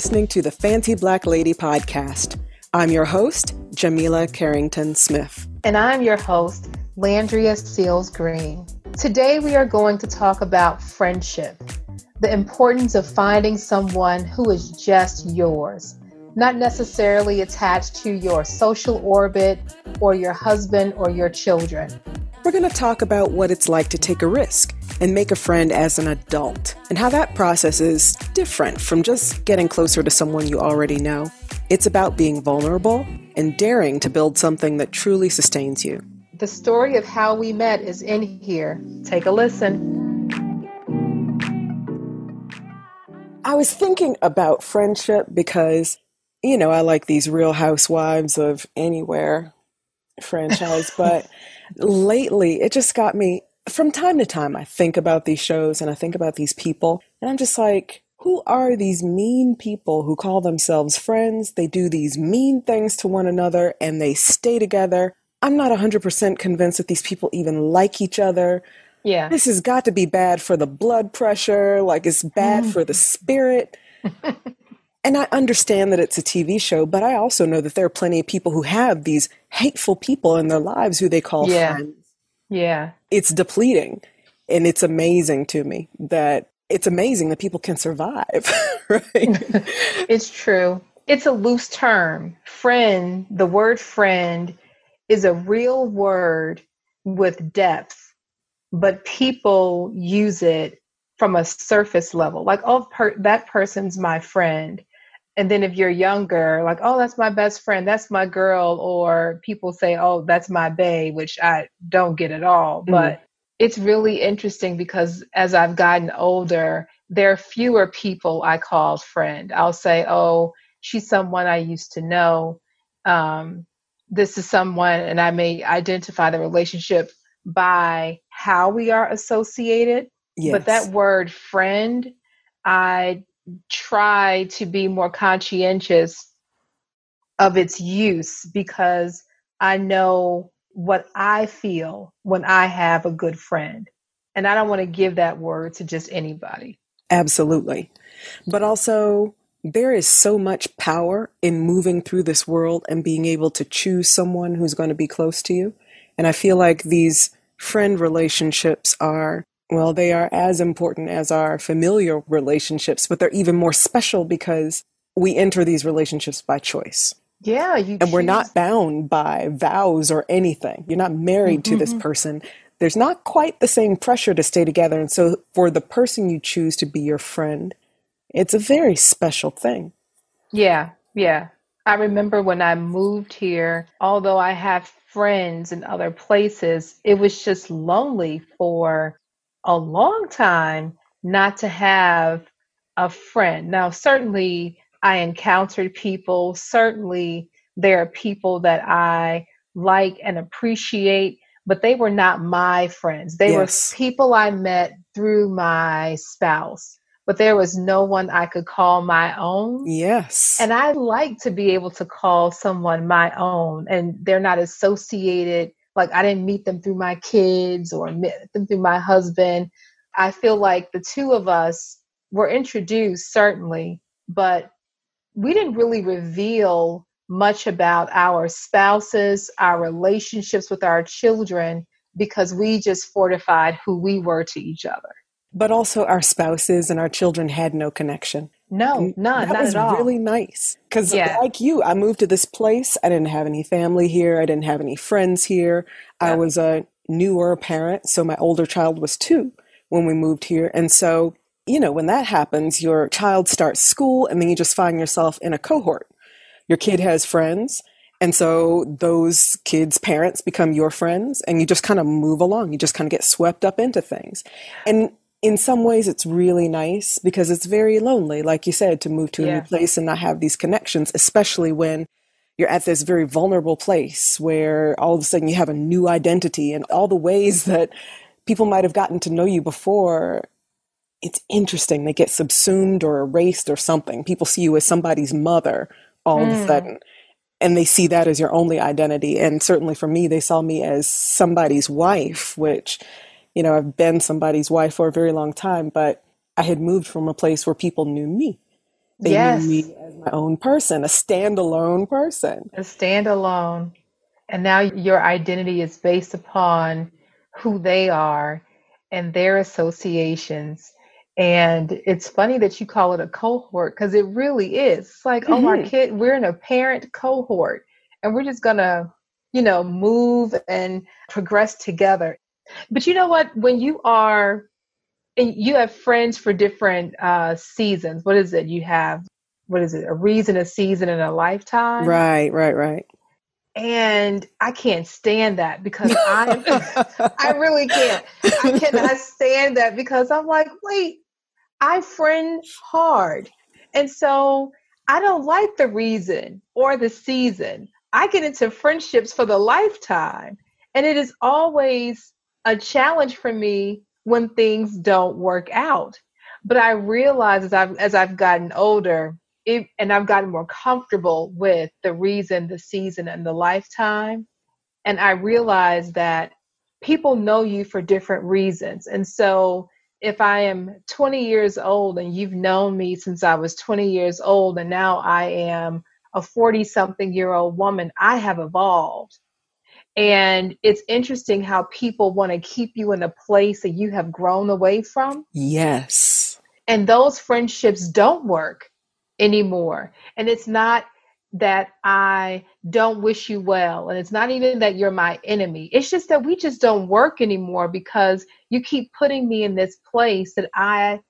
listening to the Fancy Black Lady podcast. I'm your host, Jamila Carrington Smith. And I'm your host, Landria Seals Green. Today we are going to talk about friendship, the importance of finding someone who is just yours, not necessarily attached to your social orbit or your husband or your children. We're going to talk about what it's like to take a risk and make a friend as an adult, and how that process is different from just getting closer to someone you already know. It's about being vulnerable and daring to build something that truly sustains you. The story of how we met is in here. Take a listen. I was thinking about friendship because, you know, I like these real housewives of anywhere franchise, but lately it just got me from time to time I think about these shows and I think about these people and I'm just like who are these mean people who call themselves friends? They do these mean things to one another and they stay together. I'm not 100% convinced that these people even like each other. Yeah. This has got to be bad for the blood pressure, like it's bad mm. for the spirit. And I understand that it's a TV show, but I also know that there are plenty of people who have these hateful people in their lives who they call yeah. friends. Yeah. It's depleting. And it's amazing to me that it's amazing that people can survive, right? it's true. It's a loose term. Friend, the word friend is a real word with depth, but people use it from a surface level. Like, oh, per- that person's my friend and then if you're younger like oh that's my best friend that's my girl or people say oh that's my bae which i don't get at all mm-hmm. but it's really interesting because as i've gotten older there are fewer people i call friend i'll say oh she's someone i used to know um, this is someone and i may identify the relationship by how we are associated yes. but that word friend i try to be more conscientious of its use because I know what I feel when I have a good friend. And I don't want to give that word to just anybody. Absolutely. But also, there is so much power in moving through this world and being able to choose someone who's going to be close to you. And I feel like these friend relationships are well, they are as important as our familiar relationships, but they're even more special because we enter these relationships by choice. Yeah, you and choose. we're not bound by vows or anything. You're not married mm-hmm. to this mm-hmm. person. There's not quite the same pressure to stay together. And so, for the person you choose to be your friend, it's a very special thing. Yeah, yeah. I remember when I moved here, although I have friends in other places, it was just lonely for a long time not to have a friend. Now, certainly I encountered people, certainly there are people that I like and appreciate, but they were not my friends. They yes. were people I met through my spouse, but there was no one I could call my own. Yes. And I like to be able to call someone my own and they're not associated like I didn't meet them through my kids or them through my husband. I feel like the two of us were introduced certainly, but we didn't really reveal much about our spouses, our relationships with our children because we just fortified who we were to each other. But also our spouses and our children had no connection. No, none. That was really nice. Because, yeah. like you, I moved to this place. I didn't have any family here. I didn't have any friends here. Yeah. I was a newer parent. So my older child was two when we moved here. And so, you know, when that happens, your child starts school and then you just find yourself in a cohort. Your kid has friends. And so those kids' parents become your friends and you just kind of move along. You just kind of get swept up into things. And in some ways it's really nice because it's very lonely like you said to move to a yeah. new place and not have these connections especially when you're at this very vulnerable place where all of a sudden you have a new identity and all the ways that people might have gotten to know you before it's interesting they get subsumed or erased or something people see you as somebody's mother all mm. of a hmm. sudden and they see that as your only identity and certainly for me they saw me as somebody's wife which you know, I've been somebody's wife for a very long time, but I had moved from a place where people knew me. They yes. knew me as my own person, a standalone person. A standalone. And now your identity is based upon who they are and their associations. And it's funny that you call it a cohort because it really is. It's like, mm-hmm. oh, our mm-hmm. kid, we're in a parent cohort and we're just going to, you know, move and progress together. But you know what? When you are, and you have friends for different uh, seasons. What is it? You have, what is it? A reason, a season, and a lifetime. Right, right, right and I can't stand that because I I really can't. I cannot stand that because I'm like, wait, I friend hard. And so I don't like the reason or the season. I get into friendships for the lifetime. And it is always a challenge for me when things don't work out. But I realize as I've as I've gotten older, it, and I've gotten more comfortable with the reason, the season, and the lifetime. And I realize that people know you for different reasons. And so if I am 20 years old and you've known me since I was 20 years old, and now I am a 40 something year old woman, I have evolved. And it's interesting how people want to keep you in a place that you have grown away from. Yes. And those friendships don't work anymore. And it's not that I don't wish you well. And it's not even that you're my enemy. It's just that we just don't work anymore because you keep putting me in this place that I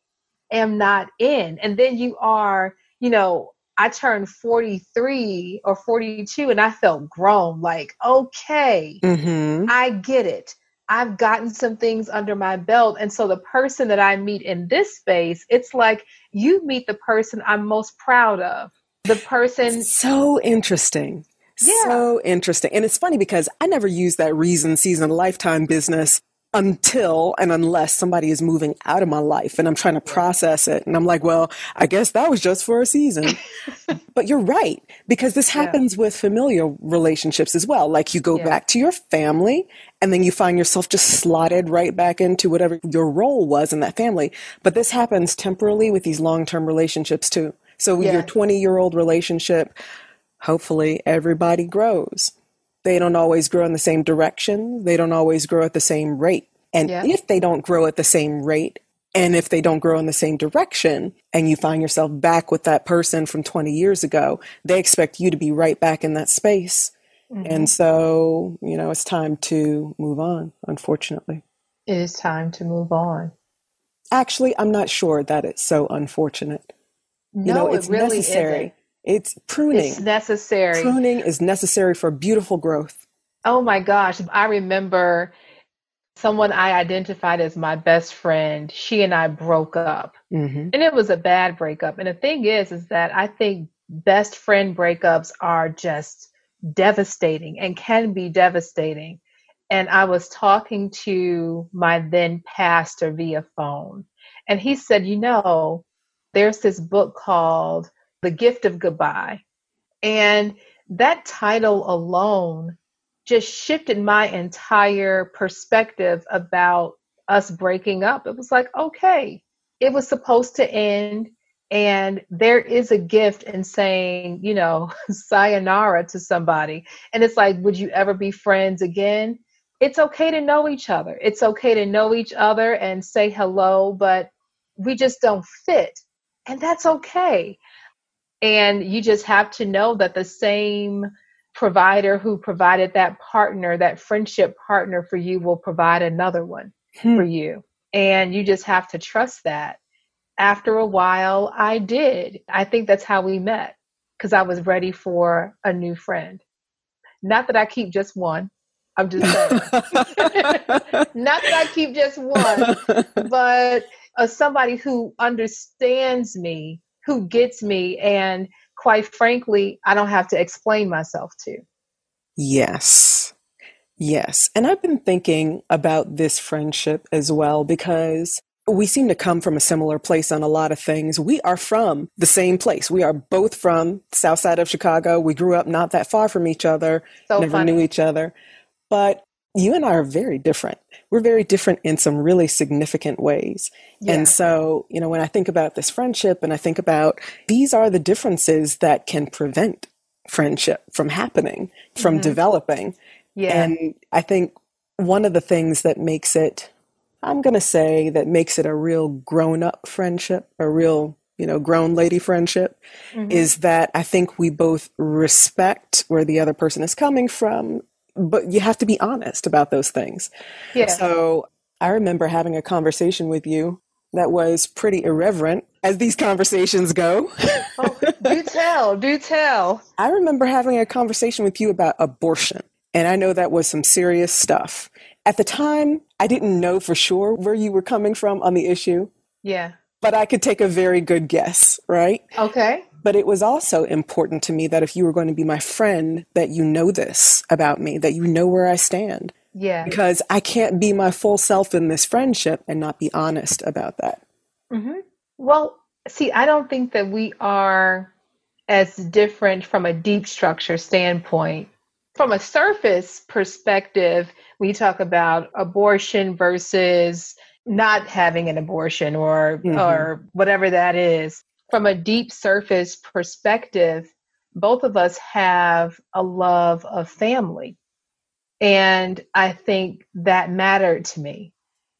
am not in. And then you are, you know, I turned 43 or 42 and I felt grown, like, okay, mm-hmm. I get it. I've gotten some things under my belt. And so the person that I meet in this space, it's like you meet the person I'm most proud of. The person. So interesting. Yeah. So interesting. And it's funny because I never use that reason, season, lifetime business until and unless somebody is moving out of my life and I'm trying to process it. And I'm like, well, I guess that was just for a season. but you're right, because this happens yeah. with familial relationships as well. Like you go yeah. back to your family and then you find yourself just slotted right back into whatever your role was in that family. But this happens temporarily with these long term relationships too. So yeah. your 20 year old relationship, hopefully everybody grows they don't always grow in the same direction. They don't always grow at the same rate. And yeah. if they don't grow at the same rate, and if they don't grow in the same direction, and you find yourself back with that person from 20 years ago, they expect you to be right back in that space. Mm-hmm. And so, you know, it's time to move on, unfortunately. It is time to move on. Actually, I'm not sure that it's so unfortunate. No, you know, it's it really necessary. Isn't. It's pruning. It's necessary. Pruning is necessary for beautiful growth. Oh my gosh. I remember someone I identified as my best friend. She and I broke up. Mm-hmm. And it was a bad breakup. And the thing is, is that I think best friend breakups are just devastating and can be devastating. And I was talking to my then pastor via phone. And he said, You know, there's this book called the Gift of Goodbye. And that title alone just shifted my entire perspective about us breaking up. It was like, okay, it was supposed to end. And there is a gift in saying, you know, sayonara to somebody. And it's like, would you ever be friends again? It's okay to know each other. It's okay to know each other and say hello, but we just don't fit. And that's okay. And you just have to know that the same provider who provided that partner, that friendship partner for you, will provide another one hmm. for you. And you just have to trust that. After a while, I did. I think that's how we met because I was ready for a new friend. Not that I keep just one. I'm just saying. Not that I keep just one, but uh, somebody who understands me who gets me and quite frankly i don't have to explain myself to yes yes and i've been thinking about this friendship as well because we seem to come from a similar place on a lot of things. We are from the same place. We are both from south side of Chicago. We grew up not that far from each other, so never funny. knew each other. But you and I are very different. We're very different in some really significant ways. Yeah. And so, you know, when I think about this friendship and I think about these are the differences that can prevent friendship from happening, from mm-hmm. developing. Yeah. And I think one of the things that makes it, I'm going to say, that makes it a real grown up friendship, a real, you know, grown lady friendship, mm-hmm. is that I think we both respect where the other person is coming from but you have to be honest about those things. Yeah. So I remember having a conversation with you that was pretty irreverent as these conversations go. oh, do tell, do tell. I remember having a conversation with you about abortion, and I know that was some serious stuff. At the time, I didn't know for sure where you were coming from on the issue. Yeah. But I could take a very good guess, right? Okay. But it was also important to me that if you were going to be my friend, that you know this about me, that you know where I stand. Yeah. Because I can't be my full self in this friendship and not be honest about that. Mm-hmm. Well, see, I don't think that we are as different from a deep structure standpoint. From a surface perspective, we talk about abortion versus not having an abortion or mm-hmm. or whatever that is from a deep surface perspective, both of us have a love of family. And I think that mattered to me.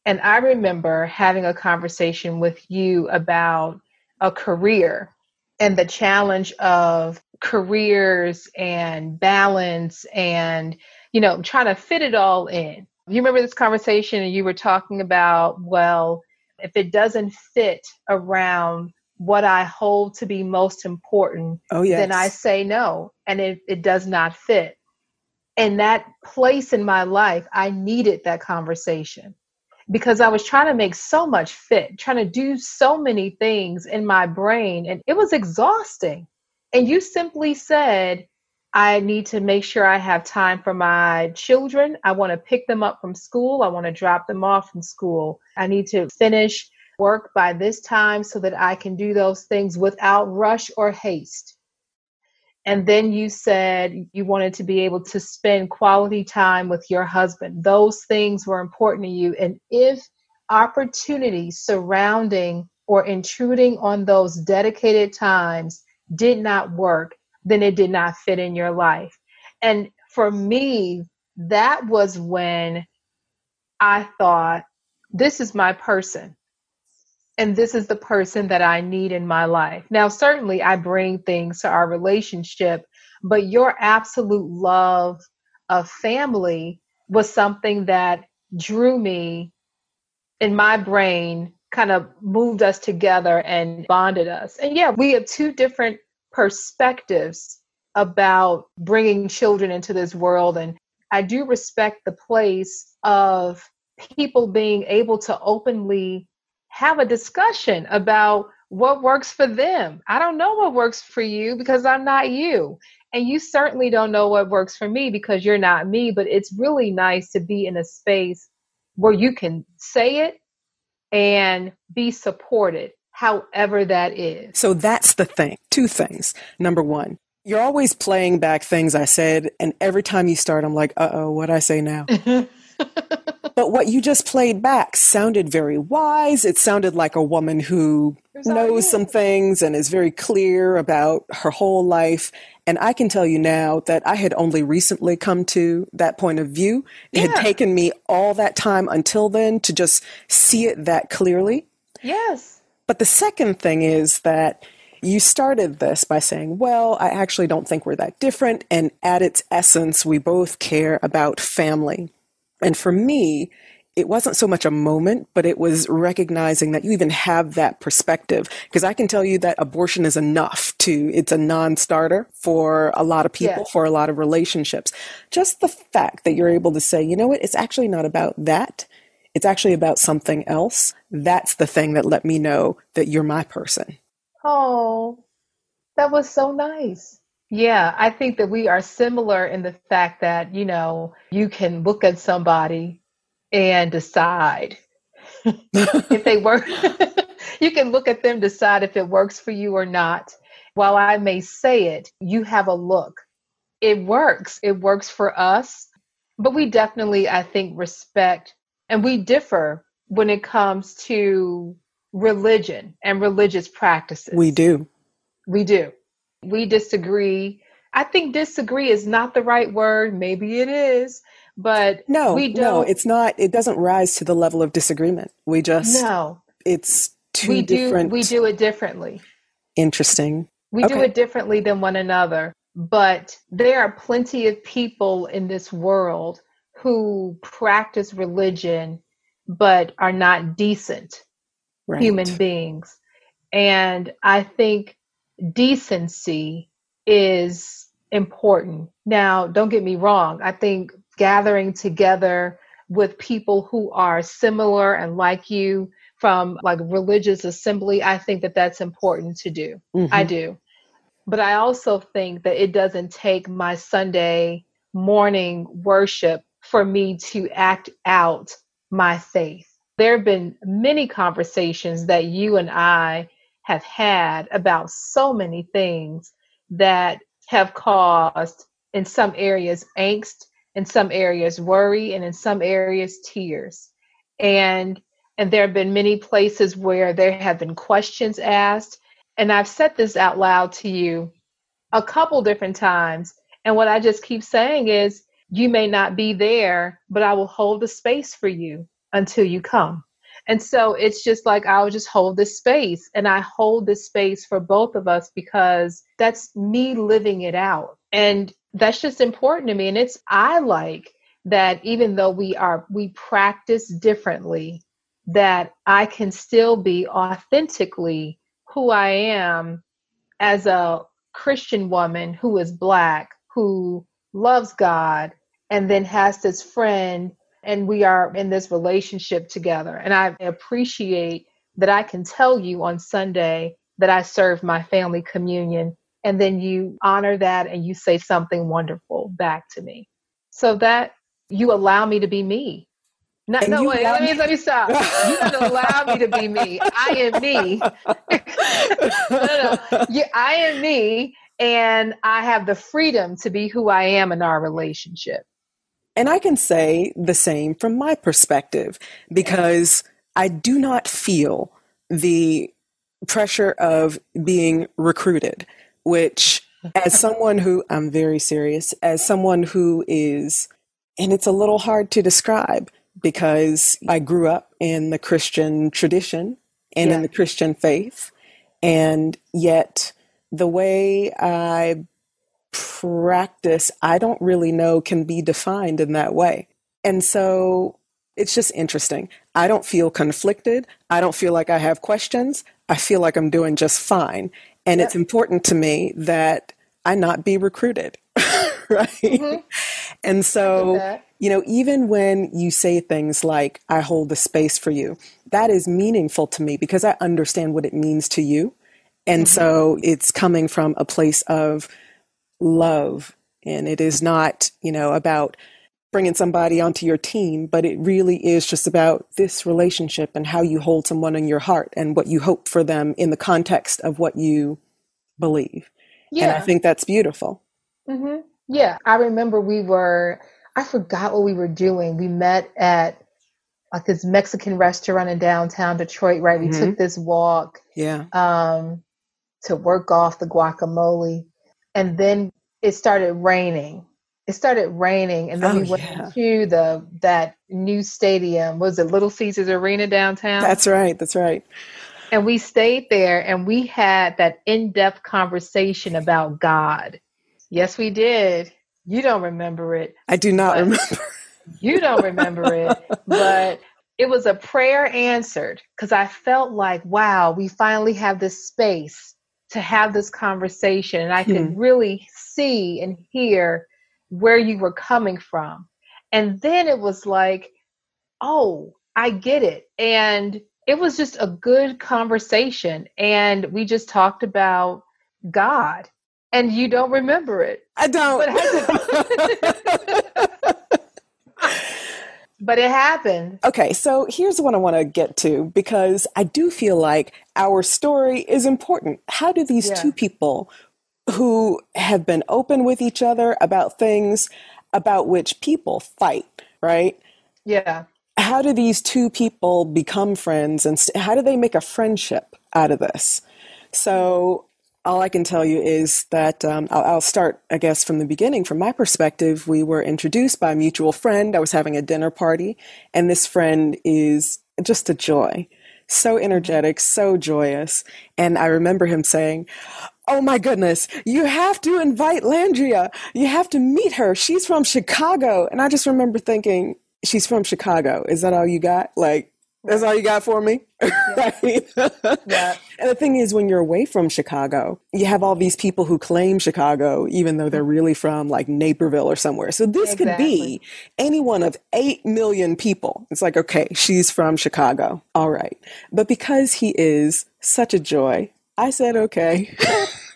And I remember having a conversation with you about a career and the challenge of careers and balance and, you know, trying to fit it all in. You remember this conversation and you were talking about, well, if it doesn't fit around what I hold to be most important, oh, yes. then I say no, and it, it does not fit. In that place in my life, I needed that conversation because I was trying to make so much fit, trying to do so many things in my brain, and it was exhausting. And you simply said, I need to make sure I have time for my children. I want to pick them up from school. I want to drop them off from school. I need to finish work by this time so that I can do those things without rush or haste. And then you said you wanted to be able to spend quality time with your husband. Those things were important to you. And if opportunities surrounding or intruding on those dedicated times did not work, then it did not fit in your life. And for me, that was when I thought, this is my person and this is the person that I need in my life. Now, certainly I bring things to our relationship, but your absolute love of family was something that drew me in my brain, kind of moved us together and bonded us. And yeah, we have two different perspectives about bringing children into this world. And I do respect the place of people being able to openly have a discussion about what works for them. I don't know what works for you because I'm not you. And you certainly don't know what works for me because you're not me. But it's really nice to be in a space where you can say it and be supported, however that is. So that's the thing. Two things. Number one, you're always playing back things I said. And every time you start, I'm like, uh oh, what I say now? but what you just played back sounded very wise. It sounded like a woman who knows some things and is very clear about her whole life. And I can tell you now that I had only recently come to that point of view. It yeah. had taken me all that time until then to just see it that clearly. Yes. But the second thing is that you started this by saying, well, I actually don't think we're that different. And at its essence, we both care about family. And for me, it wasn't so much a moment, but it was recognizing that you even have that perspective. Because I can tell you that abortion is enough to, it's a non starter for a lot of people, for a lot of relationships. Just the fact that you're able to say, you know what, it's actually not about that. It's actually about something else. That's the thing that let me know that you're my person. Oh, that was so nice. Yeah, I think that we are similar in the fact that, you know, you can look at somebody and decide if they work. you can look at them, decide if it works for you or not. While I may say it, you have a look. It works. It works for us. but we definitely, I think, respect and we differ when it comes to religion and religious practices. We do. We do. We disagree. I think disagree is not the right word. Maybe it is, but no, we don't. No, it's not. It doesn't rise to the level of disagreement. We just no. It's two we different. Do, we do it differently. Interesting. We okay. do it differently than one another. But there are plenty of people in this world who practice religion but are not decent right. human beings. And I think decency is important. Now, don't get me wrong. I think gathering together with people who are similar and like you from like religious assembly, I think that that's important to do. Mm-hmm. I do. But I also think that it doesn't take my Sunday morning worship for me to act out my faith. There have been many conversations that you and I have had about so many things that have caused, in some areas, angst, in some areas, worry, and in some areas, tears. And and there have been many places where there have been questions asked. And I've said this out loud to you a couple different times. And what I just keep saying is, you may not be there, but I will hold the space for you until you come. And so it's just like I'll just hold this space and I hold this space for both of us because that's me living it out. And that's just important to me. And it's I like that even though we are we practice differently, that I can still be authentically who I am as a Christian woman who is black, who loves God, and then has this friend and we are in this relationship together. And I appreciate that I can tell you on Sunday that I served my family communion, and then you honor that and you say something wonderful back to me. So that you allow me to be me. Not, no, wait, let me, let me stop. You don't allow me to be me. I am me. no, no, you, I am me, and I have the freedom to be who I am in our relationship. And I can say the same from my perspective because I do not feel the pressure of being recruited, which, as someone who, I'm very serious, as someone who is, and it's a little hard to describe because I grew up in the Christian tradition and yeah. in the Christian faith. And yet, the way I practice, I don't really know can be defined in that way. And so it's just interesting. I don't feel conflicted. I don't feel like I have questions. I feel like I'm doing just fine. And yep. it's important to me that I not be recruited. right? Mm-hmm. And so, you know, even when you say things like, I hold the space for you, that is meaningful to me because I understand what it means to you. And mm-hmm. so it's coming from a place of love. And it is not, you know, about bringing somebody onto your team, but it really is just about this relationship and how you hold someone in your heart and what you hope for them in the context of what you believe. Yeah. And I think that's beautiful. Mm-hmm. Yeah. I remember we were, I forgot what we were doing. We met at like this Mexican restaurant in downtown Detroit, right? We mm-hmm. took this walk. Yeah. Um, to work off the guacamole and then it started raining. It started raining, and then oh, we went yeah. to the that new stadium. Was it Little Caesars Arena downtown? That's right. That's right. And we stayed there, and we had that in-depth conversation about God. Yes, we did. You don't remember it. I do not remember. you don't remember it, but it was a prayer answered because I felt like, wow, we finally have this space to have this conversation and I could hmm. really see and hear where you were coming from. And then it was like, oh, I get it. And it was just a good conversation. And we just talked about God. And you don't remember it. I don't. but it happened. Okay, so here's what I want to get to because I do feel like our story is important. How do these yeah. two people who have been open with each other about things about which people fight, right? Yeah. How do these two people become friends and st- how do they make a friendship out of this? So, all I can tell you is that um, I'll, I'll, start, I guess, from the beginning. From my perspective, we were introduced by a mutual friend. I was having a dinner party, and this friend is just a joy. So energetic, so joyous. And I remember him saying, Oh my goodness, you have to invite Landria. You have to meet her. She's from Chicago. And I just remember thinking, She's from Chicago. Is that all you got? Like, that's all you got for me? Yeah. yeah. And the thing is, when you're away from Chicago, you have all these people who claim Chicago, even though they're really from like Naperville or somewhere. So this exactly. could be any one of 8 million people. It's like, okay, she's from Chicago. All right. But because he is such a joy, I said, okay.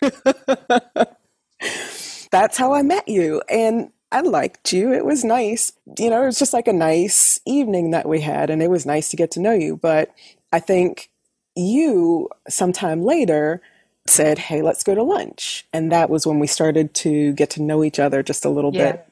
That's how I met you. And I liked you. It was nice. You know, it was just like a nice evening that we had, and it was nice to get to know you. But I think you, sometime later, said, Hey, let's go to lunch. And that was when we started to get to know each other just a little yeah. bit.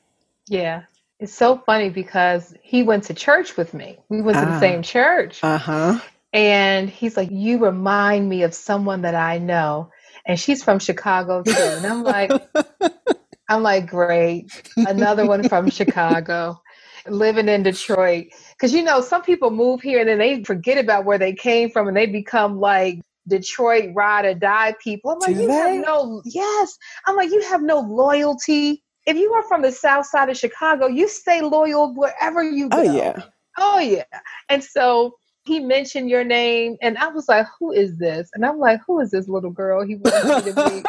Yeah. It's so funny because he went to church with me. We went to the ah. same church. Uh huh. And he's like, You remind me of someone that I know. And she's from Chicago too. And I'm like, I'm like, great. Another one from Chicago, living in Detroit. Because, you know, some people move here and then they forget about where they came from and they become like Detroit ride or die people. I'm like, Do you they? have no, yes. I'm like, you have no loyalty. If you are from the south side of Chicago, you stay loyal wherever you oh, go. Oh, yeah. Oh, yeah. And so he mentioned your name and I was like, who is this? And I'm like, who is this little girl he wants me to meet?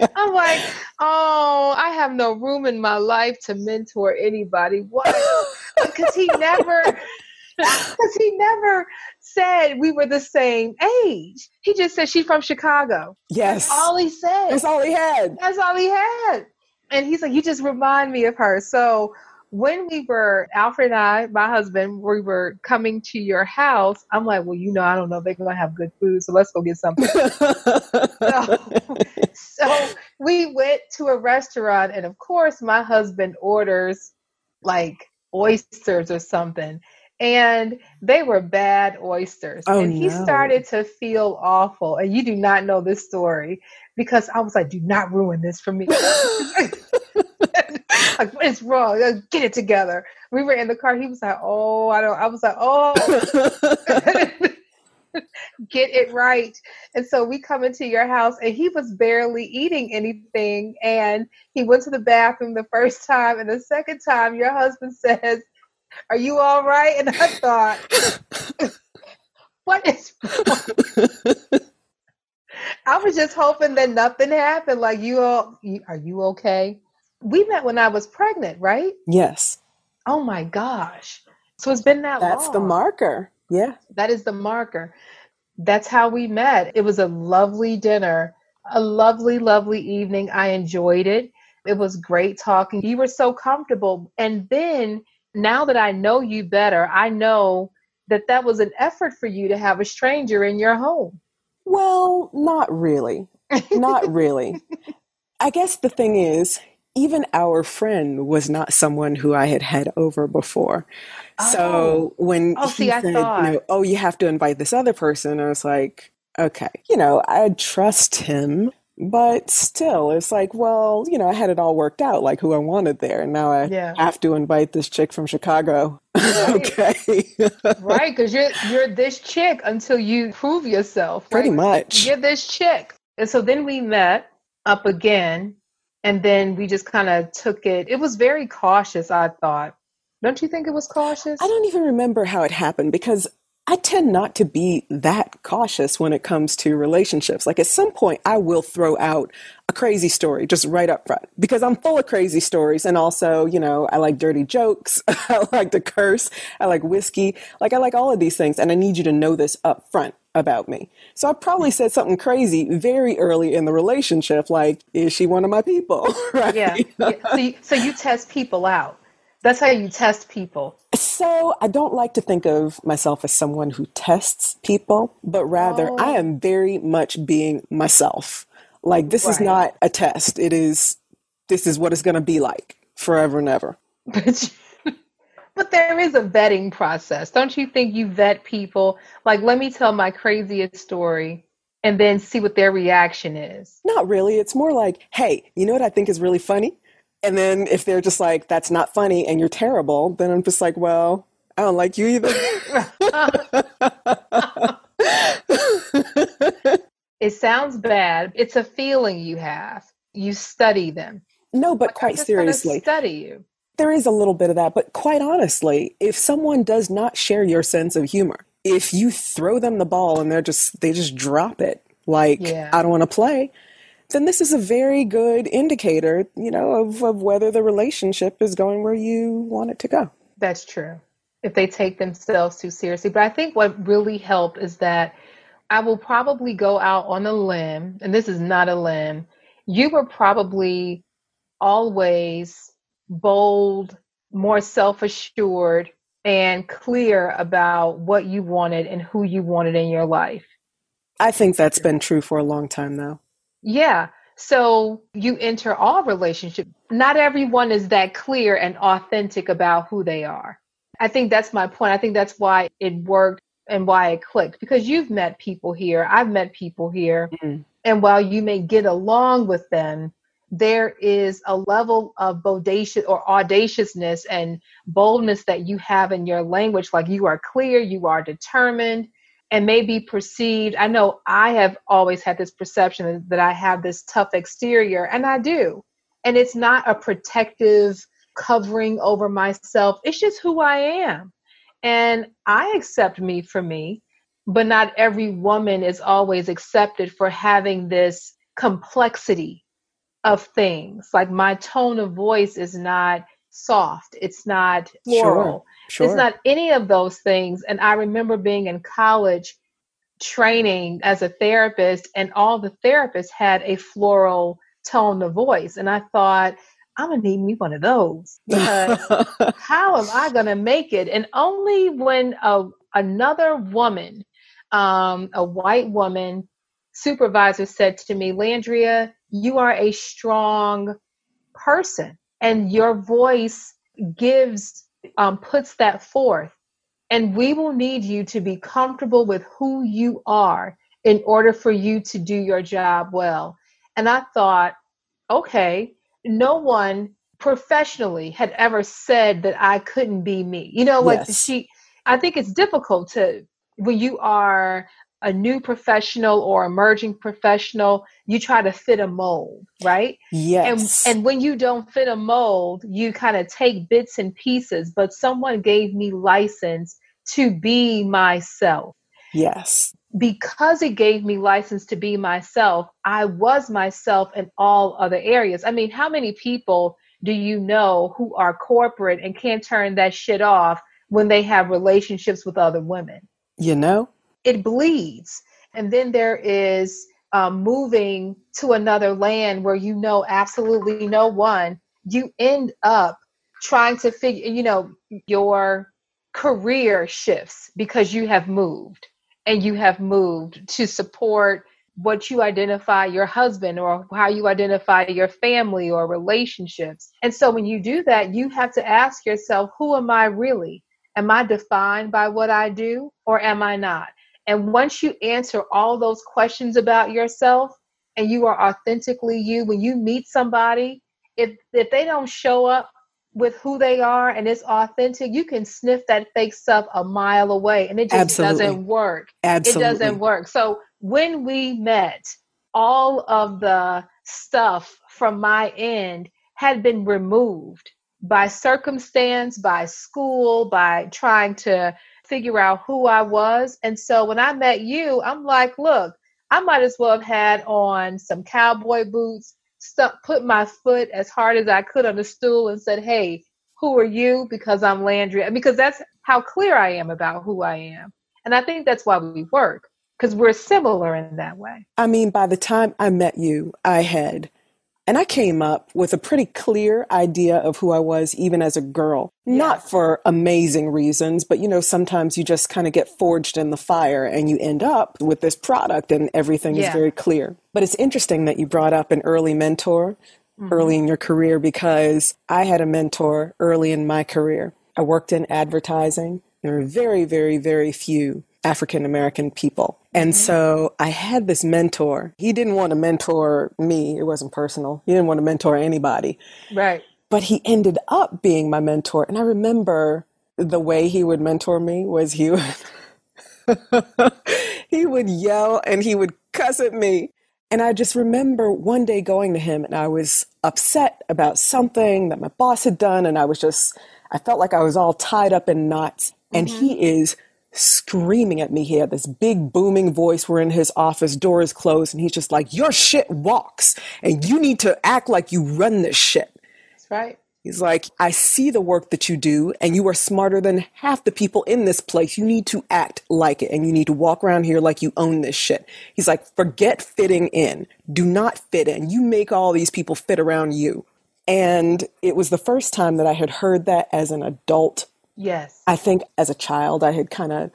I'm like, oh, I have no room in my life to mentor anybody. What? Because he never because he never said we were the same age. He just said she's from Chicago. Yes. That's all he said. That's all he had. That's all he had. And he's like, you just remind me of her. So when we were Alfred and I, my husband, we were coming to your house. I'm like, well, you know, I don't know if they're gonna have good food, so let's go get something. so, so we went to a restaurant, and of course, my husband orders like oysters or something. And they were bad oysters. Oh, and he no. started to feel awful. And you do not know this story because I was like, do not ruin this for me. like, what is wrong? Get it together. We were in the car. He was like, oh, I don't. I was like, oh, get it right. And so we come into your house, and he was barely eating anything. And he went to the bathroom the first time, and the second time, your husband says, "Are you all right?" And I thought, what is wrong? I was just hoping that nothing happened. Like you all, are you okay? We met when I was pregnant, right? Yes. Oh my gosh. So it's been that That's long. the marker. Yeah. That is the marker. That's how we met. It was a lovely dinner, a lovely, lovely evening. I enjoyed it. It was great talking. You were so comfortable. And then now that I know you better, I know that that was an effort for you to have a stranger in your home. Well, not really. Not really. I guess the thing is, even our friend was not someone who I had had over before. Oh. So when oh, he see, said, you know, "Oh, you have to invite this other person," I was like, "Okay, you know, I trust him." But still, it's like, well, you know, I had it all worked out, like who I wanted there, and now I yeah. have to invite this chick from Chicago. Right. okay, right? Because you're you're this chick until you prove yourself. Right? Pretty much. You're this chick, and so then we met up again and then we just kind of took it. It was very cautious, I thought. Don't you think it was cautious? I don't even remember how it happened because I tend not to be that cautious when it comes to relationships. Like at some point, I will throw out a crazy story just right up front because I'm full of crazy stories. And also, you know, I like dirty jokes. I like to curse. I like whiskey. Like I like all of these things. And I need you to know this up front about me. So I probably said something crazy very early in the relationship, like, is she one of my people? right? Yeah. yeah. So, you, so you test people out. That's how you test people. So I don't like to think of myself as someone who tests people, but rather oh. I am very much being myself. Like this right. is not a test. It is this is what it's going to be like forever and ever. But, but there is a vetting process. Don't you think you vet people? Like, let me tell my craziest story and then see what their reaction is. Not really. It's more like, hey, you know what I think is really funny? And then if they're just like, that's not funny and you're terrible, then I'm just like, well, I don't like you either. it sounds bad. It's a feeling you have. You study them. No, but like, quite seriously. Study you. There is a little bit of that, but quite honestly, if someone does not share your sense of humor, if you throw them the ball and they're just they just drop it like yeah. I don't want to play, then this is a very good indicator, you know, of, of whether the relationship is going where you want it to go. That's true. If they take themselves too seriously. But I think what really helped is that I will probably go out on a limb, and this is not a limb. You were probably always bold, more self assured, and clear about what you wanted and who you wanted in your life. I think that's been true for a long time now. Yeah. So you enter all relationships. Not everyone is that clear and authentic about who they are. I think that's my point. I think that's why it worked and why it clicked because you've met people here. I've met people here. Mm-hmm. And while you may get along with them, there is a level of bodacious or audaciousness and boldness that you have in your language. Like you are clear, you are determined, and may be perceived. I know I have always had this perception that I have this tough exterior, and I do. And it's not a protective covering over myself, it's just who I am. And I accept me for me, but not every woman is always accepted for having this complexity of things. Like my tone of voice is not soft, it's not floral, sure, sure. it's not any of those things. And I remember being in college training as a therapist, and all the therapists had a floral tone of voice. And I thought, I'm gonna need me one of those because how am I gonna make it? And only when a, another woman, um, a white woman supervisor said to me, Landria, you are a strong person and your voice gives um, puts that forth. And we will need you to be comfortable with who you are in order for you to do your job well. And i thought okay no one professionally had ever said that i couldn't be me. You know like yes. she i think it's difficult to when you are a new professional or emerging professional, you try to fit a mold, right? Yes. And and when you don't fit a mold, you kind of take bits and pieces, but someone gave me license to be myself. Yes. Because it gave me license to be myself, I was myself in all other areas. I mean, how many people do you know who are corporate and can't turn that shit off when they have relationships with other women? You know? It bleeds. And then there is um, moving to another land where you know absolutely no one. You end up trying to figure, you know, your career shifts because you have moved and you have moved to support what you identify your husband or how you identify your family or relationships. And so when you do that, you have to ask yourself, who am I really? Am I defined by what I do or am I not? And once you answer all those questions about yourself and you are authentically you, when you meet somebody, if if they don't show up with who they are and it's authentic, you can sniff that fake stuff a mile away and it just Absolutely. doesn't work. Absolutely. It doesn't work. So when we met, all of the stuff from my end had been removed by circumstance, by school, by trying to figure out who I was. And so when I met you, I'm like, look, I might as well have had on some cowboy boots, stuck, put my foot as hard as I could on the stool and said, hey, who are you? Because I'm Landry. Because that's how clear I am about who I am. And I think that's why we work because we're similar in that way. I mean, by the time I met you, I had and I came up with a pretty clear idea of who I was even as a girl. Yeah. Not for amazing reasons, but you know, sometimes you just kind of get forged in the fire and you end up with this product and everything yeah. is very clear. But it's interesting that you brought up an early mentor mm-hmm. early in your career because I had a mentor early in my career. I worked in advertising. There were very, very, very few African American people. And mm-hmm. so I had this mentor. He didn't want to mentor me. It wasn't personal. He didn't want to mentor anybody. Right. But he ended up being my mentor. And I remember the way he would mentor me was he would he would yell and he would cuss at me. And I just remember one day going to him and I was upset about something that my boss had done. And I was just, I felt like I was all tied up in knots. And mm-hmm. he is screaming at me. He had this big booming voice. We're in his office, door is closed, and he's just like, Your shit walks, and you need to act like you run this shit. That's right. He's like, I see the work that you do, and you are smarter than half the people in this place. You need to act like it, and you need to walk around here like you own this shit. He's like, forget fitting in. Do not fit in. You make all these people fit around you. And it was the first time that I had heard that as an adult. Yes. I think as a child, I had kind of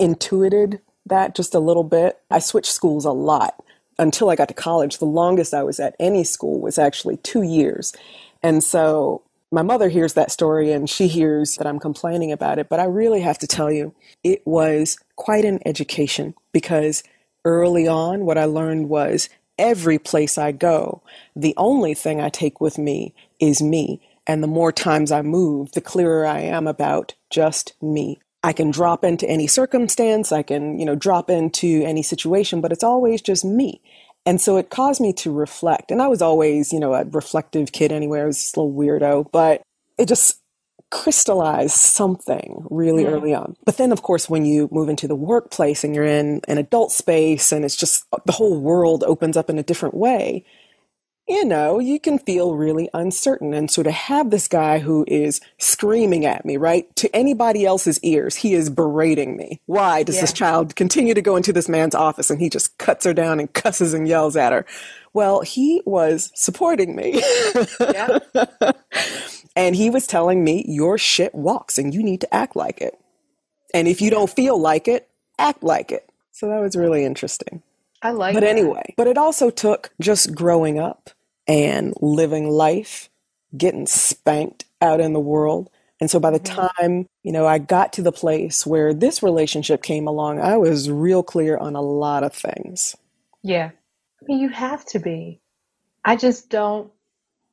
intuited that just a little bit. I switched schools a lot until I got to college. The longest I was at any school was actually two years. And so my mother hears that story and she hears that I'm complaining about it. But I really have to tell you, it was quite an education because early on, what I learned was every place I go, the only thing I take with me is me. And the more times I move, the clearer I am about just me. I can drop into any circumstance, I can, you know, drop into any situation, but it's always just me. And so it caused me to reflect. And I was always, you know, a reflective kid anyway. I was just a little weirdo, but it just crystallized something really mm. early on. But then, of course, when you move into the workplace and you're in an adult space and it's just the whole world opens up in a different way, you know, you can feel really uncertain. And so to have this guy who is screaming at me, right, to anybody else's ears, he is berating me. Why does yeah. this child continue to go into this man's office and he just cuts her down and cusses and yells at her? Well, he was supporting me. Yeah. and he was telling me, your shit walks and you need to act like it. And if you don't feel like it, act like it. So that was really interesting. I like But that. anyway, but it also took just growing up and living life, getting spanked out in the world. And so by the mm-hmm. time, you know, I got to the place where this relationship came along, I was real clear on a lot of things. Yeah. I mean, you have to be. I just don't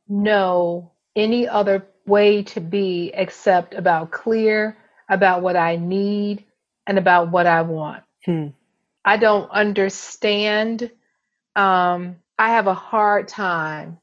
know any other way to be except about clear about what I need and about what I want. Hmm. I don't understand. Um, I have a hard time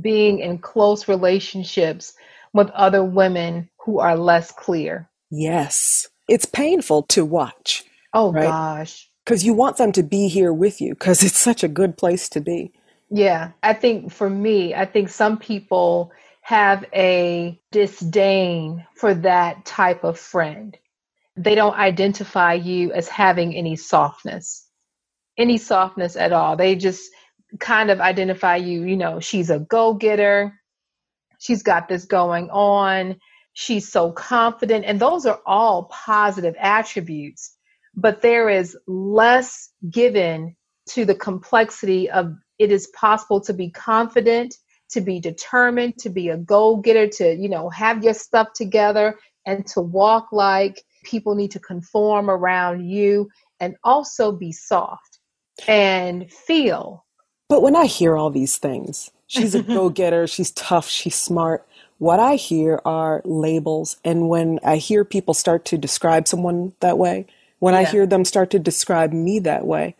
being in close relationships with other women who are less clear. Yes. It's painful to watch. Oh, right? gosh. Because you want them to be here with you because it's such a good place to be. Yeah. I think for me, I think some people have a disdain for that type of friend they don't identify you as having any softness, any softness at all. They just kind of identify you, you know, she's a go getter. She's got this going on. She's so confident. And those are all positive attributes. But there is less given to the complexity of it is possible to be confident, to be determined, to be a go getter, to, you know, have your stuff together and to walk like people need to conform around you and also be soft and feel. But when I hear all these things, she's a go getter, she's tough, she's smart. What I hear are labels. And when I hear people start to describe someone that way, when yeah. I hear them start to describe me that way,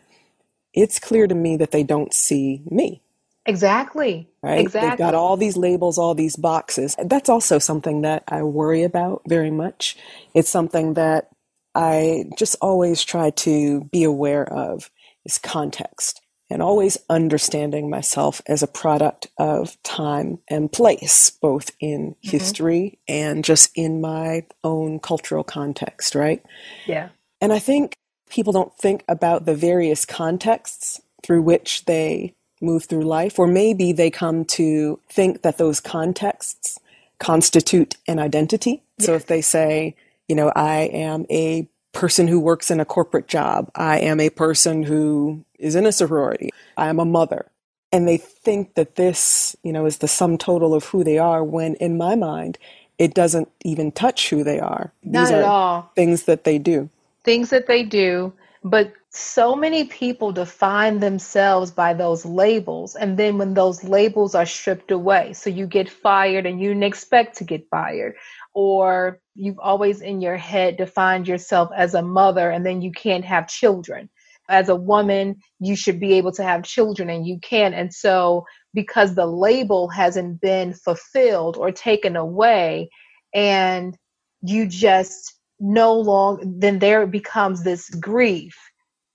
it's clear to me that they don't see me. Exactly. Right? Exactly. They've got all these labels, all these boxes. That's also something that I worry about very much. It's something that I just always try to be aware of is context and always understanding myself as a product of time and place, both in mm-hmm. history and just in my own cultural context, right? Yeah. And I think people don't think about the various contexts through which they move through life, or maybe they come to think that those contexts constitute an identity. Yes. So if they say, you know, I am a person who works in a corporate job, I am a person who is in a sorority, I am a mother. and they think that this, you know, is the sum total of who they are when in my mind it doesn't even touch who they are. These Not at all. Things that they do. Things that they do, but so many people define themselves by those labels and then when those labels are stripped away so you get fired and you didn't expect to get fired or you've always in your head defined yourself as a mother and then you can't have children as a woman, you should be able to have children and you can. And so, because the label hasn't been fulfilled or taken away, and you just no longer, then there becomes this grief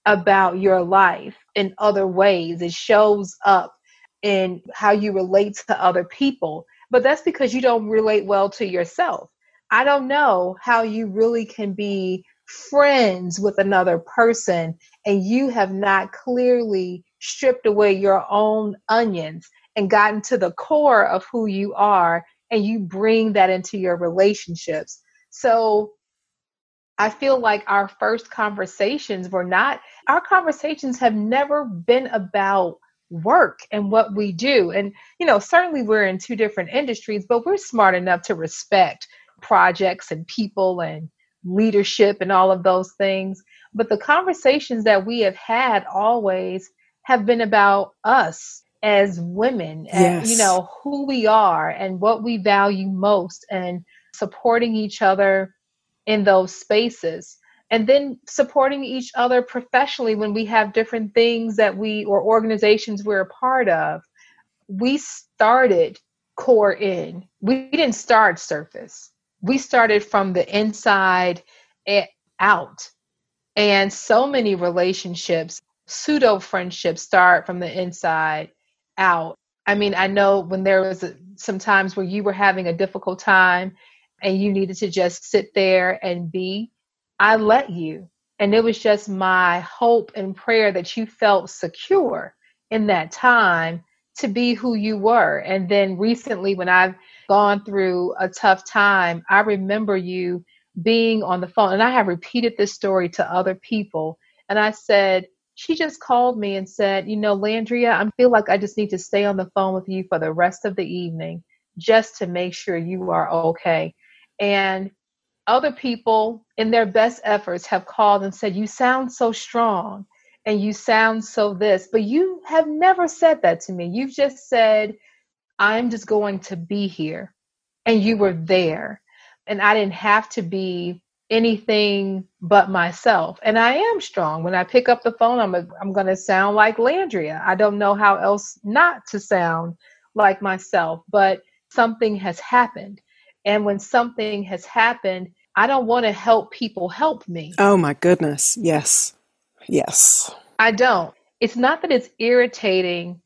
about your life in other ways. It shows up in how you relate to other people. But that's because you don't relate well to yourself. I don't know how you really can be friends with another person and you have not clearly stripped away your own onions and gotten to the core of who you are and you bring that into your relationships. So I feel like our first conversations were not, our conversations have never been about work and what we do. And, you know, certainly we're in two different industries, but we're smart enough to respect projects and people and leadership and all of those things. But the conversations that we have had always have been about us as women yes. and you know who we are and what we value most and supporting each other in those spaces and then supporting each other professionally when we have different things that we or organizations we're a part of we started core in we didn't start surface we started from the inside out. And so many relationships, pseudo friendships, start from the inside out. I mean, I know when there was a, some times where you were having a difficult time and you needed to just sit there and be, I let you. And it was just my hope and prayer that you felt secure in that time to be who you were. And then recently, when I've gone through a tough time, I remember you being on the phone. And I have repeated this story to other people. And I said, she just called me and said, You know, Landria, I feel like I just need to stay on the phone with you for the rest of the evening just to make sure you are okay. And other people, in their best efforts, have called and said, You sound so strong and you sound so this, but you have never said that to me. You've just said, I'm just going to be here. And you were there. And I didn't have to be anything but myself. And I am strong. When I pick up the phone, I'm, a, I'm going to sound like Landria. I don't know how else not to sound like myself, but something has happened. And when something has happened, I don't want to help people help me. Oh my goodness. Yes. Yes. I don't. It's not that it's irritating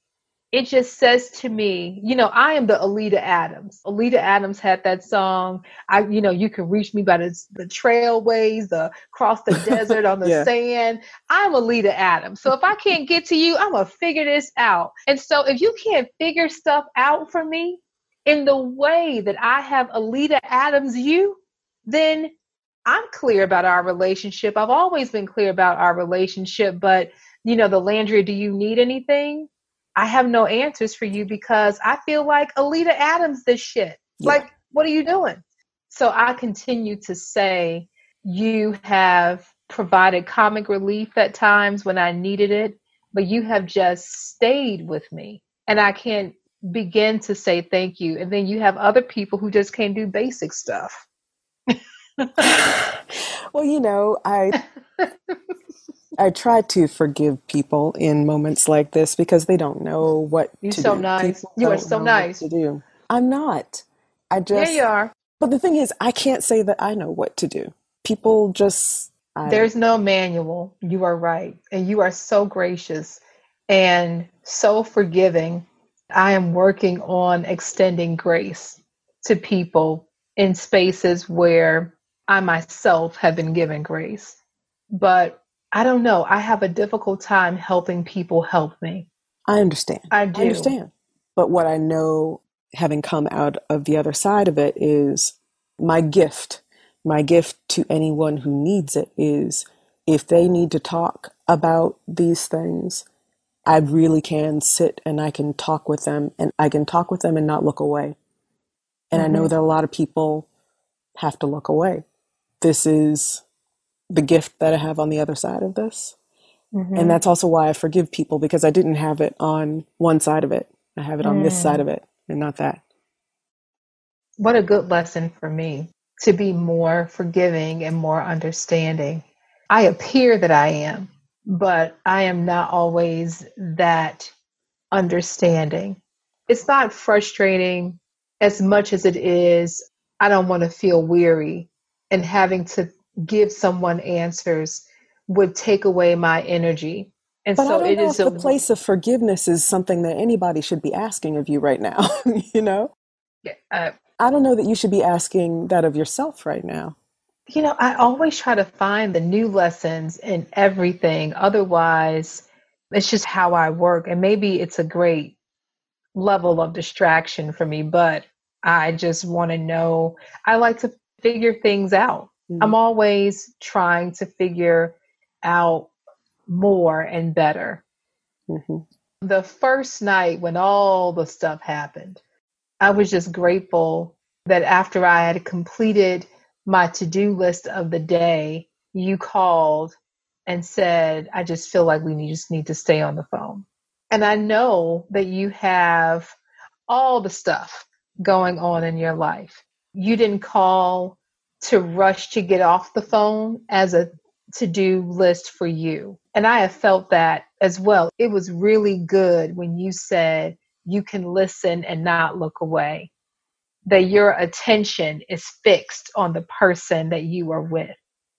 it just says to me, you know, I am the Oleta Adams. Oleta Adams had that song. I, you know, you can reach me by the, the trailways, the cross the desert on the yeah. sand. I'm Oleta Adams. So if I can't get to you, I'm gonna figure this out. And so if you can't figure stuff out for me in the way that I have Oleta Adams you, then I'm clear about our relationship. I've always been clear about our relationship, but you know, the Landry, do you need anything? I have no answers for you because I feel like Oleta Adams this shit. Yeah. Like, what are you doing? So I continue to say you have provided comic relief at times when I needed it, but you have just stayed with me. And I can't begin to say thank you. And then you have other people who just can't do basic stuff. well, you know, I I try to forgive people in moments like this because they don't know what You're to so do. nice. People you are so nice. To do. I'm not. I just. Yeah, you are. But the thing is, I can't say that I know what to do. People just. I, There's no manual. You are right, and you are so gracious and so forgiving. I am working on extending grace to people in spaces where I myself have been given grace. But I don't know. I have a difficult time helping people help me. I understand. I do. I understand. But what I know, having come out of the other side of it, is my gift. My gift to anyone who needs it is if they need to talk about these things, I really can sit and I can talk with them and I can talk with them and not look away. And mm-hmm. I know mm-hmm. that a lot of people have to look away. This is the gift that I have on the other side of this. Mm-hmm. And that's also why I forgive people because I didn't have it on one side of it. I have it on mm. this side mm. of it and not that. What a good lesson for me to be more forgiving and more understanding. I appear that I am, but I am not always that understanding. It's not frustrating as much as it is, I don't want to feel weary and having to give someone answers would take away my energy. And but so I don't it know is if the place of forgiveness is something that anybody should be asking of you right now. you know, uh, I don't know that you should be asking that of yourself right now. You know, I always try to find the new lessons in everything. Otherwise, it's just how I work, and maybe it's a great level of distraction for me. But I just want to know. I like to figure things out. Mm-hmm. I'm always trying to figure out more and better. Mm-hmm. The first night when all the stuff happened, I was just grateful that after I had completed my to do list of the day, you called and said, I just feel like we need, just need to stay on the phone. And I know that you have all the stuff going on in your life. You didn't call to rush to get off the phone as a to do list for you. And I have felt that as well. It was really good when you said you can listen and not look away, that your attention is fixed on the person that you are with.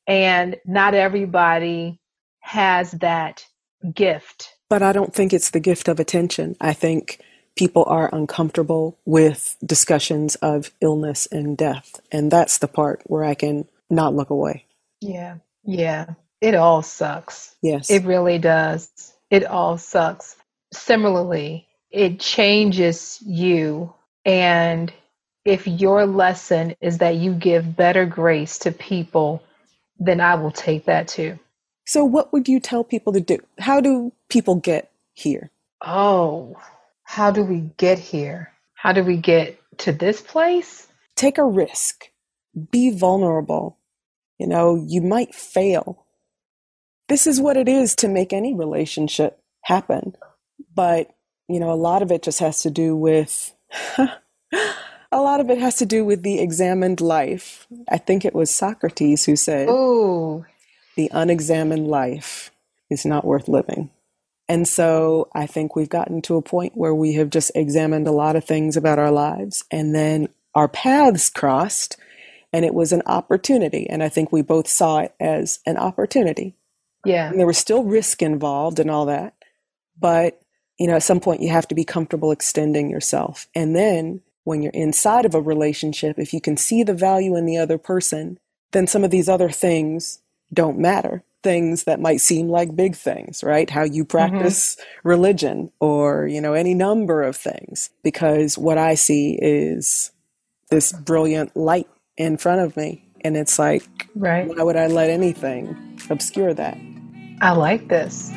And not everybody has that gift. But I don't think it's the gift of attention. I think people are uncomfortable with discussions of illness and death. And that's the part where I can not look away. Yeah. Yeah. It all sucks. Yes. It really does. It all sucks. Similarly, it changes you. And if your lesson is that you give better grace to people, then I will take that too. So, what would you tell people to do? How do people get here? Oh, how do we get here? How do we get to this place? Take a risk. Be vulnerable. You know, you might fail. This is what it is to make any relationship happen. But, you know, a lot of it just has to do with, a lot of it has to do with the examined life. I think it was Socrates who said, Oh, the unexamined life is not worth living. And so I think we've gotten to a point where we have just examined a lot of things about our lives and then our paths crossed and it was an opportunity. And I think we both saw it as an opportunity. Yeah. And there was still risk involved and all that. But, you know, at some point you have to be comfortable extending yourself. And then when you're inside of a relationship, if you can see the value in the other person, then some of these other things don't matter things that might seem like big things, right? How you mm-hmm. practice mm-hmm. religion or, you know, any number of things. Because what I see is this brilliant light in front of me. And it's like, right. why would I let anything obscure that? I like this.